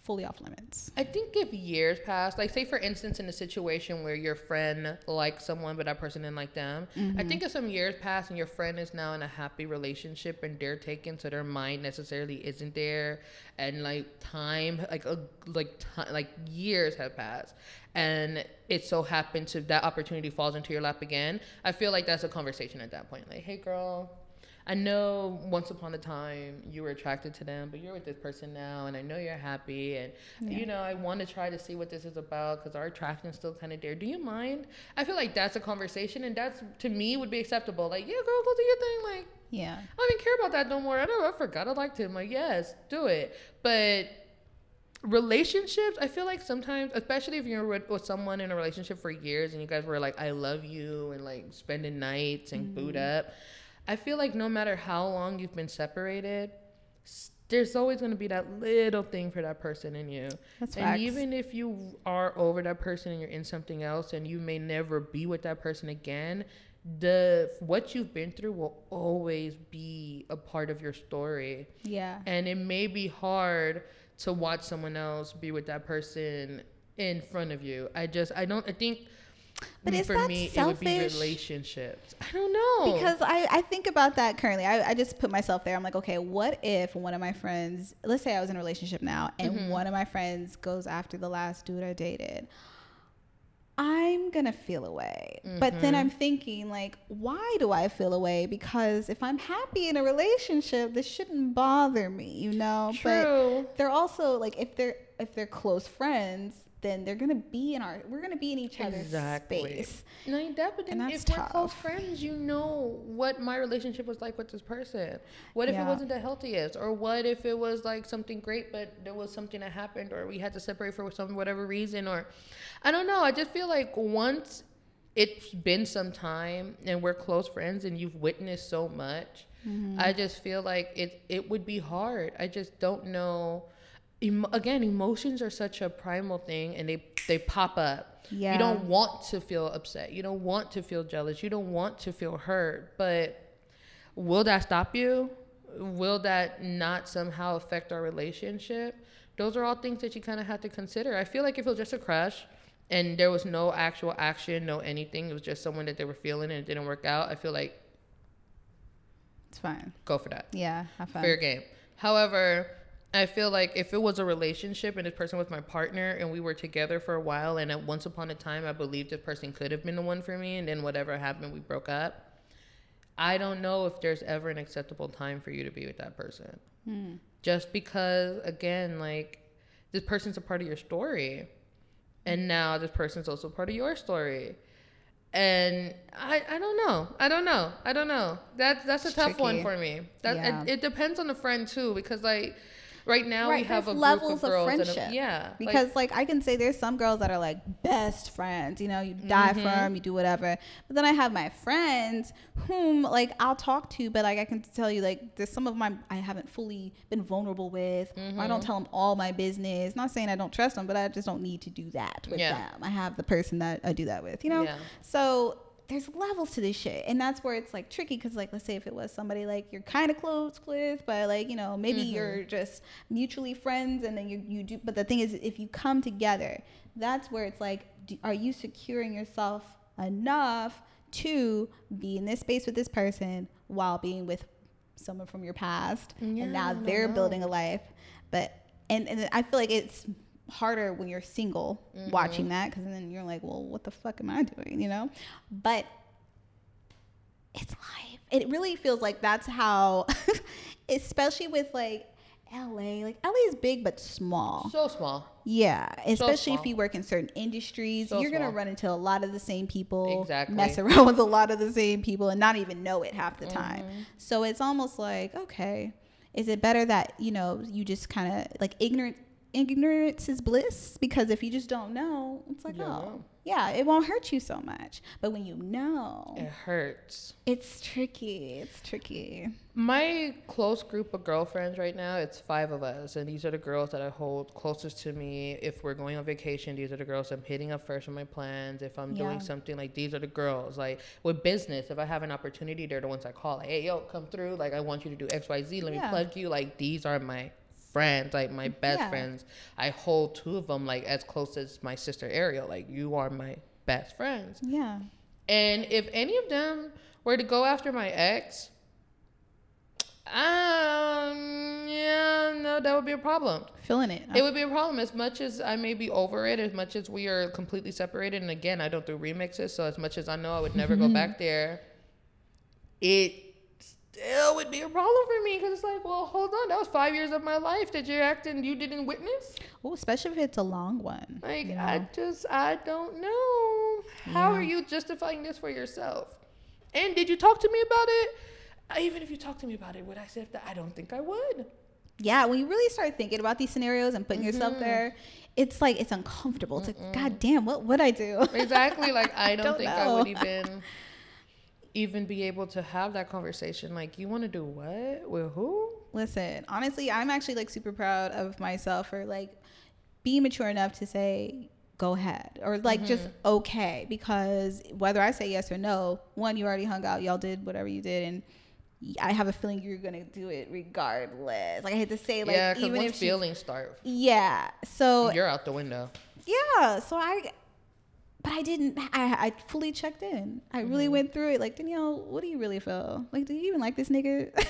fully off limits. I think if years pass, like say for instance, in a situation where your friend likes someone but that person didn't like them, I mm-hmm. think if some years pass and your friend is now in a happy relationship and they're taken, so their mind necessarily isn't there, and like time, like a like ti like years have passed, and it so happens if that opportunity falls into your lap again. I feel like that's a conversation at that point. Like, hey, girl. I know once upon a time you were attracted to them, but you're with this person now, and I know you're happy, and you know I want to try to see what this is about because our attraction's still kind of there. Do you mind? I feel like that's a conversation, and that's to me would be acceptable. Like, yeah, girl, go do your thing. Like, Yeah. I don't even care about that no more. I know I forgot I liked him. Like, yes, do it. But relationships, I feel like sometimes, especially if you're with, with someone in a relationship for years and you guys were like, I love you, and like spending nights and boot Mm-hmm. up, I feel like no matter how long you've been separated, there's always going to be that little thing for that person in you. That's and facts. even if you are over that person and you're in something else and you may never be with that person again, the what you've been through will always be a part of your story. Yeah. And it may be hard to watch someone else be with that person in front of you. I just I don't I think But is for that me it would be relationships. I don't know. Because I, I think about that currently. I, I just put myself there. I'm like, okay, what if one of my friends, let's say I was in a relationship now, and Mm-hmm. one of my friends goes after the last dude I dated? I'm gonna feel away. But Mm-hmm. then I'm thinking, like, why do I feel away? Because if I'm happy in a relationship, this shouldn't bother me, you know? True. But they're also like if they're if they're close friends, then they're gonna be in our we're gonna be in each other's Exactly. space. No, you that, but then And if that's we're close friends, you know what my relationship was like with this person. What if Yeah. it wasn't the healthiest, or what if it was like something great, but there was something that happened, or we had to separate for some whatever reason, or I don't know. I just feel like once it's been some time and we're close friends and you've witnessed so much, Mm-hmm. I just feel like it it would be hard. I just don't know. Emo- again, emotions are such a primal thing, and they they pop up. Yeah. You don't want to feel upset. You don't want to feel jealous. You don't want to feel hurt. But will that stop you? will that not somehow affect our relationship? Those are all things that you kind of have to consider. I feel like if it was just a crush and there was no actual action, no anything, it was just someone that they were feeling and it didn't work out, I feel like It's fine. go for that. Yeah, have fun. Fair game. However, I feel like if it was a relationship and this person was my partner and we were together for a while and at once upon a time I believed this person could have been the one for me and then whatever happened we broke up. I don't know if there's ever an acceptable time for you to be with that person. Hmm. Just because again, like this person's a part of your story. And now this person's also part of your story. And I, I don't know. I don't know. I don't know. That that's a It's tough one for me. That Yeah. it, it depends on the friend too, because like right now we have a levels of girls. friendship. are, yeah, because like, I can say there's some girls that are like best friends. You know, you die Mm-hmm. for 'em, for them, you do whatever. But then I have my friends whom like I'll talk to, but like I can tell you like there's some of my I haven't fully been vulnerable with. I Mm-hmm. don't tell them all my business. Not saying I don't trust them, but I just don't need to do that with Yeah. them. I have the person that I do that with. You know. Yeah. So there's levels to this shit, and that's where it's like tricky because, like, let's say if it was somebody like you're kind of close with, but like you know maybe Mm-hmm. you're just mutually friends, and then you you do. But the thing is, if you come together, that's where it's like, do, are you securing yourself enough to be in this space with this person while being with someone from your past, Yeah, and now they're building a life, but and and I feel like it's harder when you're single Mm-hmm. watching that because then you're like, well, what the fuck am I doing? You know, but it's life. It really feels like that's how, *laughs* especially with like LA. Like LA is big but small. so small. Yeah, especially if small. you work in certain industries, So you're gonna run into a lot of the same people. Exactly. Mess *laughs* around with a lot of the same people and not even know it half the time. Mm-hmm. So it's almost like, okay, is it better that you know you just kind of like ignorant? Ignorance is bliss because if you just don't know, it's like, You oh, know. yeah, it won't hurt you so much. But when you know, It hurts. it's tricky. It's tricky. My close group of girlfriends right now, it's five of us, and these are the girls that I hold closest to me. If we're going on vacation, these are the girls I'm hitting up first on my plans. If I'm Yeah. doing something like these are the girls. Like with business, if I have an opportunity, they're the ones I call. Like, hey, yo, come through. Like, I want you to do X, Y, Z. Let me plug you. Like, these are my friends, like my best Yeah. friends. I hold two of them like as close as my sister Ariel. Like, you are my best friends. Yeah. And if any of them were to go after my ex, um, yeah, no, that would be a problem. Feeling it. It would be a problem as much as I may be over it, as much as we are completely separated. And again, I don't do remixes, so as much as I know I would never go *laughs* back there, it still would be a problem for me because it's like, well, hold on, that was five years of my life that you're acting you didn't witness. Well, especially if it's a long one. Like, you know? I just, I don't know. How Yeah. are you justifying this for yourself? And did you talk to me about it? Even if you talked to me about it, would I say that? I don't think I would. yeah, when you really start thinking about these scenarios and putting Mm-hmm. yourself there, it's like it's uncomfortable. It's like, God damn, what would I do? Exactly. Like, *laughs* I don't, Don't think I would know. even, even be able to have that conversation. Like, you want to do what with who? Listen, honestly, I'm actually like super proud of myself for like being mature enough to say go ahead or like just Mm-hmm. okay because whether I say yes or no, one you already hung out, y'all did whatever you did and I have a feeling you're gonna do it regardless. Like I hate to say, like yeah, even if feelings start, yeah. So you're out the window. yeah so i but i didn't i, I fully checked in i Mm-hmm. really went through it like danielle what do you really feel like do you even like this nigga *laughs*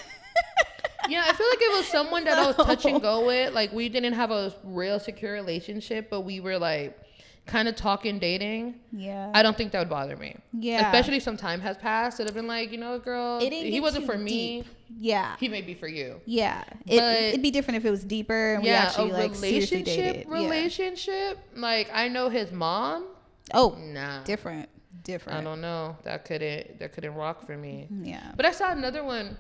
Yeah, I feel like it was someone that I was touch and go *laughs* with. Like we didn't have a real secure relationship, but we were like kind of talking, dating. yeah I don't think that would bother me. Yeah. Especially if some time has passed. It'd have been like, you know, girl, It didn't he wasn't for me. deep. yeah He may be for you. yeah it, But- it'd be different if it was deeper and we actually a like seriously relationship, relationship. Like I know his mom. Oh Nah, different different I don't know. That couldn't. That couldn't rock for me. Mm-hmm, yeah But I saw another one.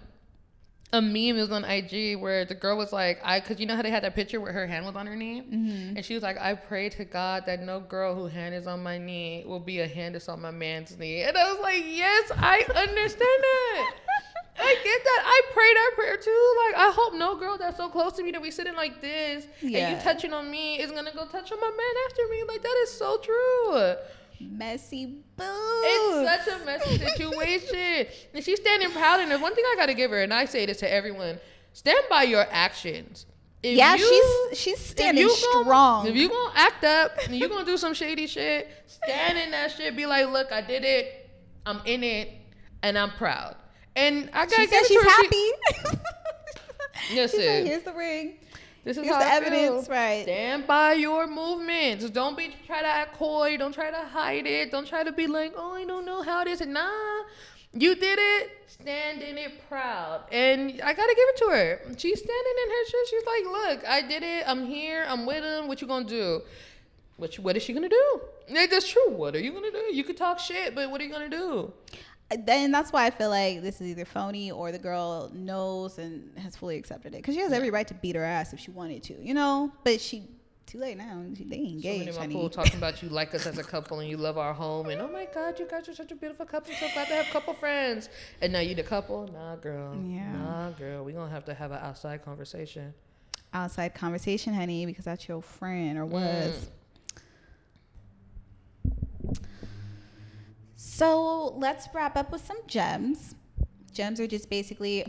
A meme was on IG where the girl was like, I, cause you know how they had that picture where her hand was on her knee, Mm-hmm. and she was like, I pray to God that no girl who hand is on my knee will be a hand that's on my man's knee, and I was like, yes, I understand that. *laughs* I get that. I pray that prayer too. Like, I hope no girl that's so close to me that we sitting like this and you touching on me is gonna go touch on my man after me. Like, that is so true. Messy boots. It's such a messy situation. And she's standing proud. And there's one thing I gotta give her, and I say this to everyone: stand by your actions. If yeah, you- she's she's if standing you gon- strong. if you gonna act up and you gonna do some shady shit, stand in that shit. Be like, look, I did it. I'm in it, and I'm proud. And I gotta she give said she's. She- happy. *laughs* She said, here's the ring. This is Here's the evidence, right. Stand by your movements. Don't be try to act coy. Don't try to hide it. Don't try to be like, oh, I don't know how it is. Nah, you did it. Stand in it proud. And I gotta give it to her. She's standing in her shit. She's like, look, I did it. I'm here. I'm with him. What you gonna do? What, you- what is she gonna do? Like, that's true. What are you gonna do? You could talk shit, but what are you gonna do? Then that's why I feel like this is either phony or the girl knows and has fully accepted it because she has every right to beat her ass if she wanted to, you know. But she too late now. She, they So many engaged, of my people talking about you like us as a couple and you love our home and oh my god, you guys are such a beautiful couple. I'm So glad to have couple friends. And now you the couple? Nah, girl. Yeah. Nah, girl. We gonna have to have an outside conversation. Outside conversation, honey, because that's your friend or mm. was. So let's wrap up with some gems. Gems are just basically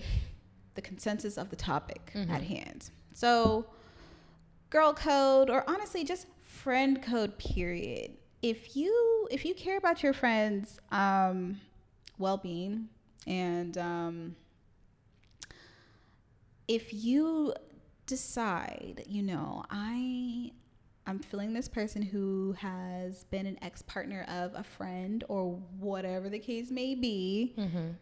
the consensus of the topic at hand. So, girl code, or honestly, just friend code. Period. If you if you care about your friends' um, well being and um, if you decide, you know, I I'm feeling this person who has been an ex-partner of a friend or whatever the case may be, mm-hmm.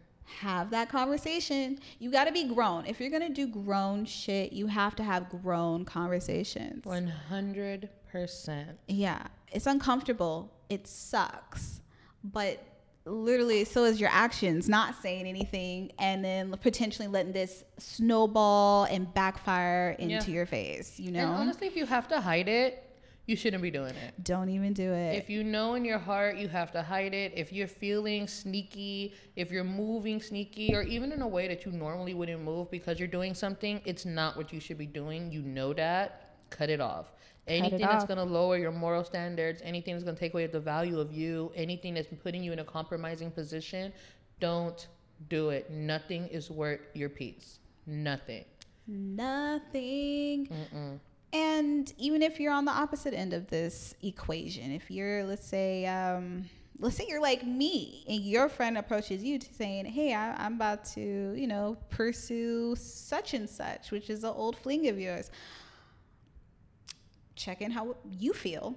have that conversation. You got to be grown. If you're going to do grown shit, you have to have grown conversations. One hundred percent. Yeah, it's uncomfortable. It sucks. But literally, so is your actions, not saying anything and then potentially letting this snowball and backfire into Yeah. your face, you And know? honestly, if you have to hide it, you shouldn't be doing it. Don't even do it. If you know in your heart you have to hide it, if you're feeling sneaky, if you're moving sneaky, or even in a way that you normally wouldn't move because you're doing something, it's not what you should be doing. You know that. Cut it off. Anything that's off. going to lower your moral standards, anything that's going to take away the value of you, anything that's putting you in a compromising position, don't do it. Nothing is worth your peace. Nothing. Nothing. And even if you're on the opposite end of this equation, if you're, let's say, um, let's say you're like me and your friend approaches you to saying, Hey, I, I'm about to, you know, pursue such and such, which is an old fling of yours. Check in how you feel.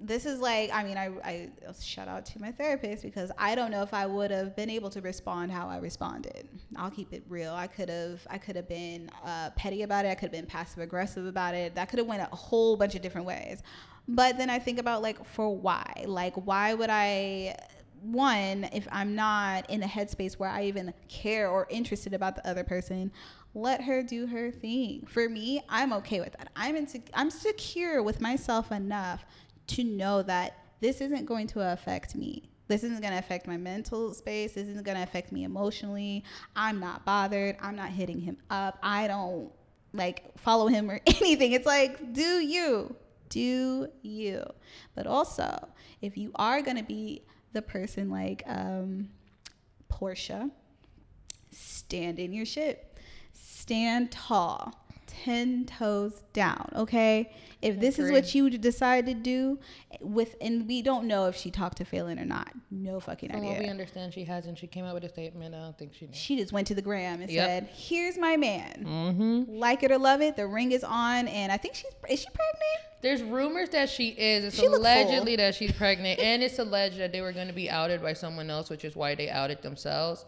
This is like, I mean, I, I shout out to my therapist because I don't know if I would have been able to respond how I responded. I'll keep it real. I could have, I could have been uh, petty about it. I could have been passive aggressive about it. That could have went a whole bunch of different ways. But then I think about like, for why? Like, why would I? One, if I'm not in a headspace where I even care or interested about the other person, let her do her thing. For me, I'm okay with that. I'm into, I'm secure with myself enough to know that this isn't going to affect me. This isn't going to affect my mental space. This isn't going to affect me emotionally. I'm not bothered. I'm not hitting him up. I don't like follow him or *laughs* anything. It's like, do you? Do you? But also, if you are going to be the person like um, Porsha, stand in your shit. Stand tall. 10 toes down, okay? If this is what you decide to do with and we don't know if she talked to Falynn or not. No fucking From what we understand, she hasn't. She came out with a statement. I don't think she knew. She just went to the gram and Yep. said, "Here's my man. Mm-hmm. Like it or love it, the ring is on and I think she's is she pregnant? There's rumors that she is. It's She allegedly that she's pregnant, *laughs* and it's alleged that they were going to be outed by someone else, which is why they outed themselves.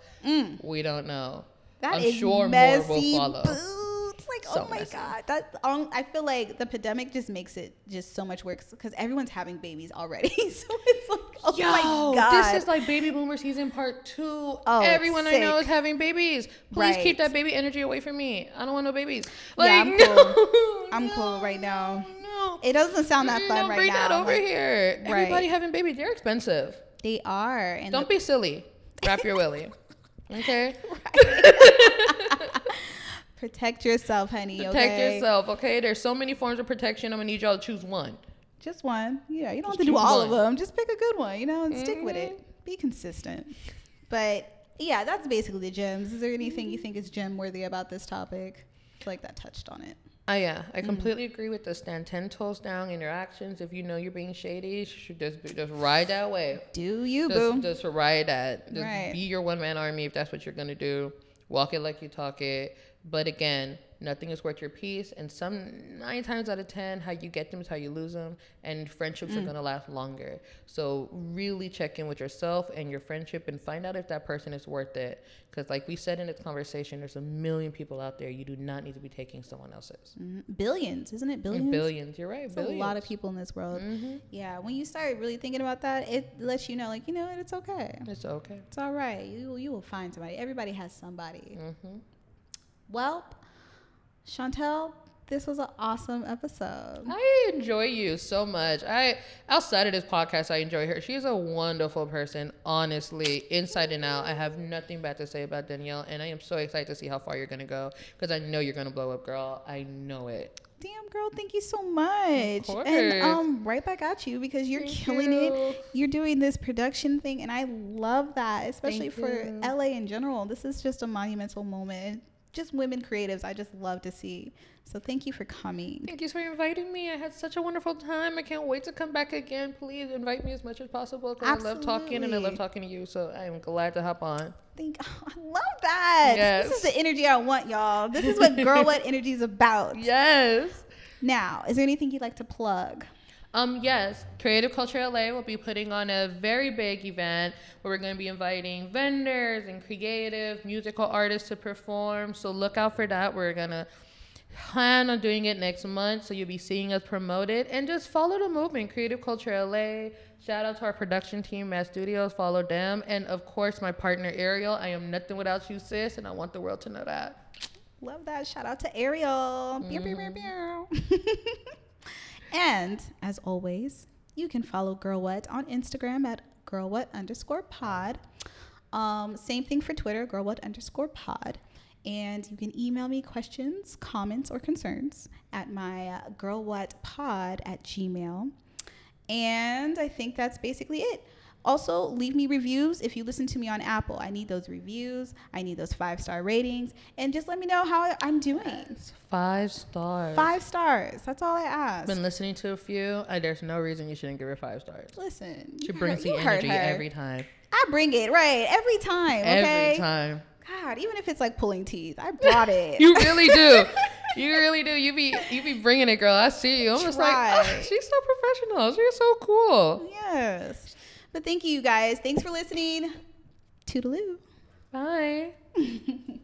We don't know. Mm. That I'm is sure more messy will follow. boots. Like, So oh my messy. god, that um, I feel like the pandemic just makes it just so much worse because everyone's having babies already. *laughs* so it's like, oh my god, this is like baby boomer season part two. Oh, Everyone I know is having babies. Please keep that baby energy away from me. I don't want no babies. Yeah, Like, I'm *laughs* no, cool. I'm no, cool right now. No. it doesn't sound that fun right bring now. that over Like, here. Right. Everybody having babies, they're expensive. They are, and Don't be silly. Wrap your willy. *laughs* Okay? Protect yourself, honey. Protect okay? yourself, okay? There's so many forms of protection. I'm gonna need y'all to choose one. Just one. Yeah, you don't Just have to do all of them. Just pick a good one, you know, and stick with it. Mm-hmm. Be consistent. But yeah, that's basically the gems. Is there anything you think is gem worthy about this topic? I feel like that touched on it. Oh yeah, I mm. completely agree with the stand ten toes down in your actions. If you know you're being shady, you should just be- just ride that way. Do you, Just, boo? just ride that. Just Right. be your one man army if that's what you're gonna do. Walk it like you talk it. But again, nothing is worth your peace. And some nine times out of ten, how you get them is how you lose them. And friendships Mm. are gonna last longer. So really check in with yourself and your friendship and find out if that person is worth it. Because like we said in this conversation, there's a million people out there. You do not need to be taking someone else's. Mhm. Billions, isn't it? And Billions. Billions. You're right. There's billions. a lot of people in this world. hmm Yeah, when you start really thinking about that, it lets you know, like, you know what, it's okay. It's okay. It's all right. You you will find somebody. Everybody has somebody. hmm Well, Chantel, this was an awesome episode. I enjoy you so much. I outside of this podcast, I enjoy her. She's a wonderful person, honestly, inside and out. I have nothing bad to say about Danielle, and I am so excited to see how far you're gonna go because I know you're gonna blow up, girl. I know it. Damn, girl, thank you so much. And um, right back at you because you're Thank killing you. it. You're doing this production thing, and I love that, especially Thank for you. LA in general. This is just a monumental moment. Just women creatives, I just love to see. So thank you for coming. Thank you for inviting me. I had such a wonderful time. I can't wait to come back again. Please invite me as much as possible because I love talking and I love talking to you. So I am glad to hop on. Think *laughs* I love that. Yes. This is the energy I want, y'all. This is what Girl *laughs* What Energy is about. Yes. Now, is there anything you'd like to plug? Um, yes, Creative Culture LA will be putting on a very big event where we're going to be inviting vendors and creative musical artists to perform. So look out for that. We're going to plan on doing it next month. So you'll be seeing us promote it and just follow the movement, Creative Culture LA. Shout out to our production team, Matt Studios. Follow them. And of course, my partner, Ariel. I am nothing without you, sis. And I want the world to know that. Love that. Shout out to Ariel. Pew, pew, pew, pew. *laughs* and as always, you can follow Girl What on Instagram at Girl What underscore pod. Um, same thing for Twitter, Girl What underscore pod. And you can email me questions, comments, or concerns at my uh, Girl What pod at Gmail. And I think that's basically it. Also, leave me reviews if you listen to me on Apple. I need those reviews. I need those five star ratings. And just let me know how I'm doing. Five stars. Five stars. That's all I ask. Been listening to a few. I, there's no reason you shouldn't give her five stars. Listen, She brings heard- the energy every time. I bring it right every time. Okay? Every time. God, even if it's like pulling teeth, I brought it. *laughs* You really do. *laughs* You really do. You be you be bringing it, girl. I see you. I'm just like. "Ah, she's so professional. She's so cool. yes. But thank you guys. Thanks for listening. Toodaloo. Bye. *laughs*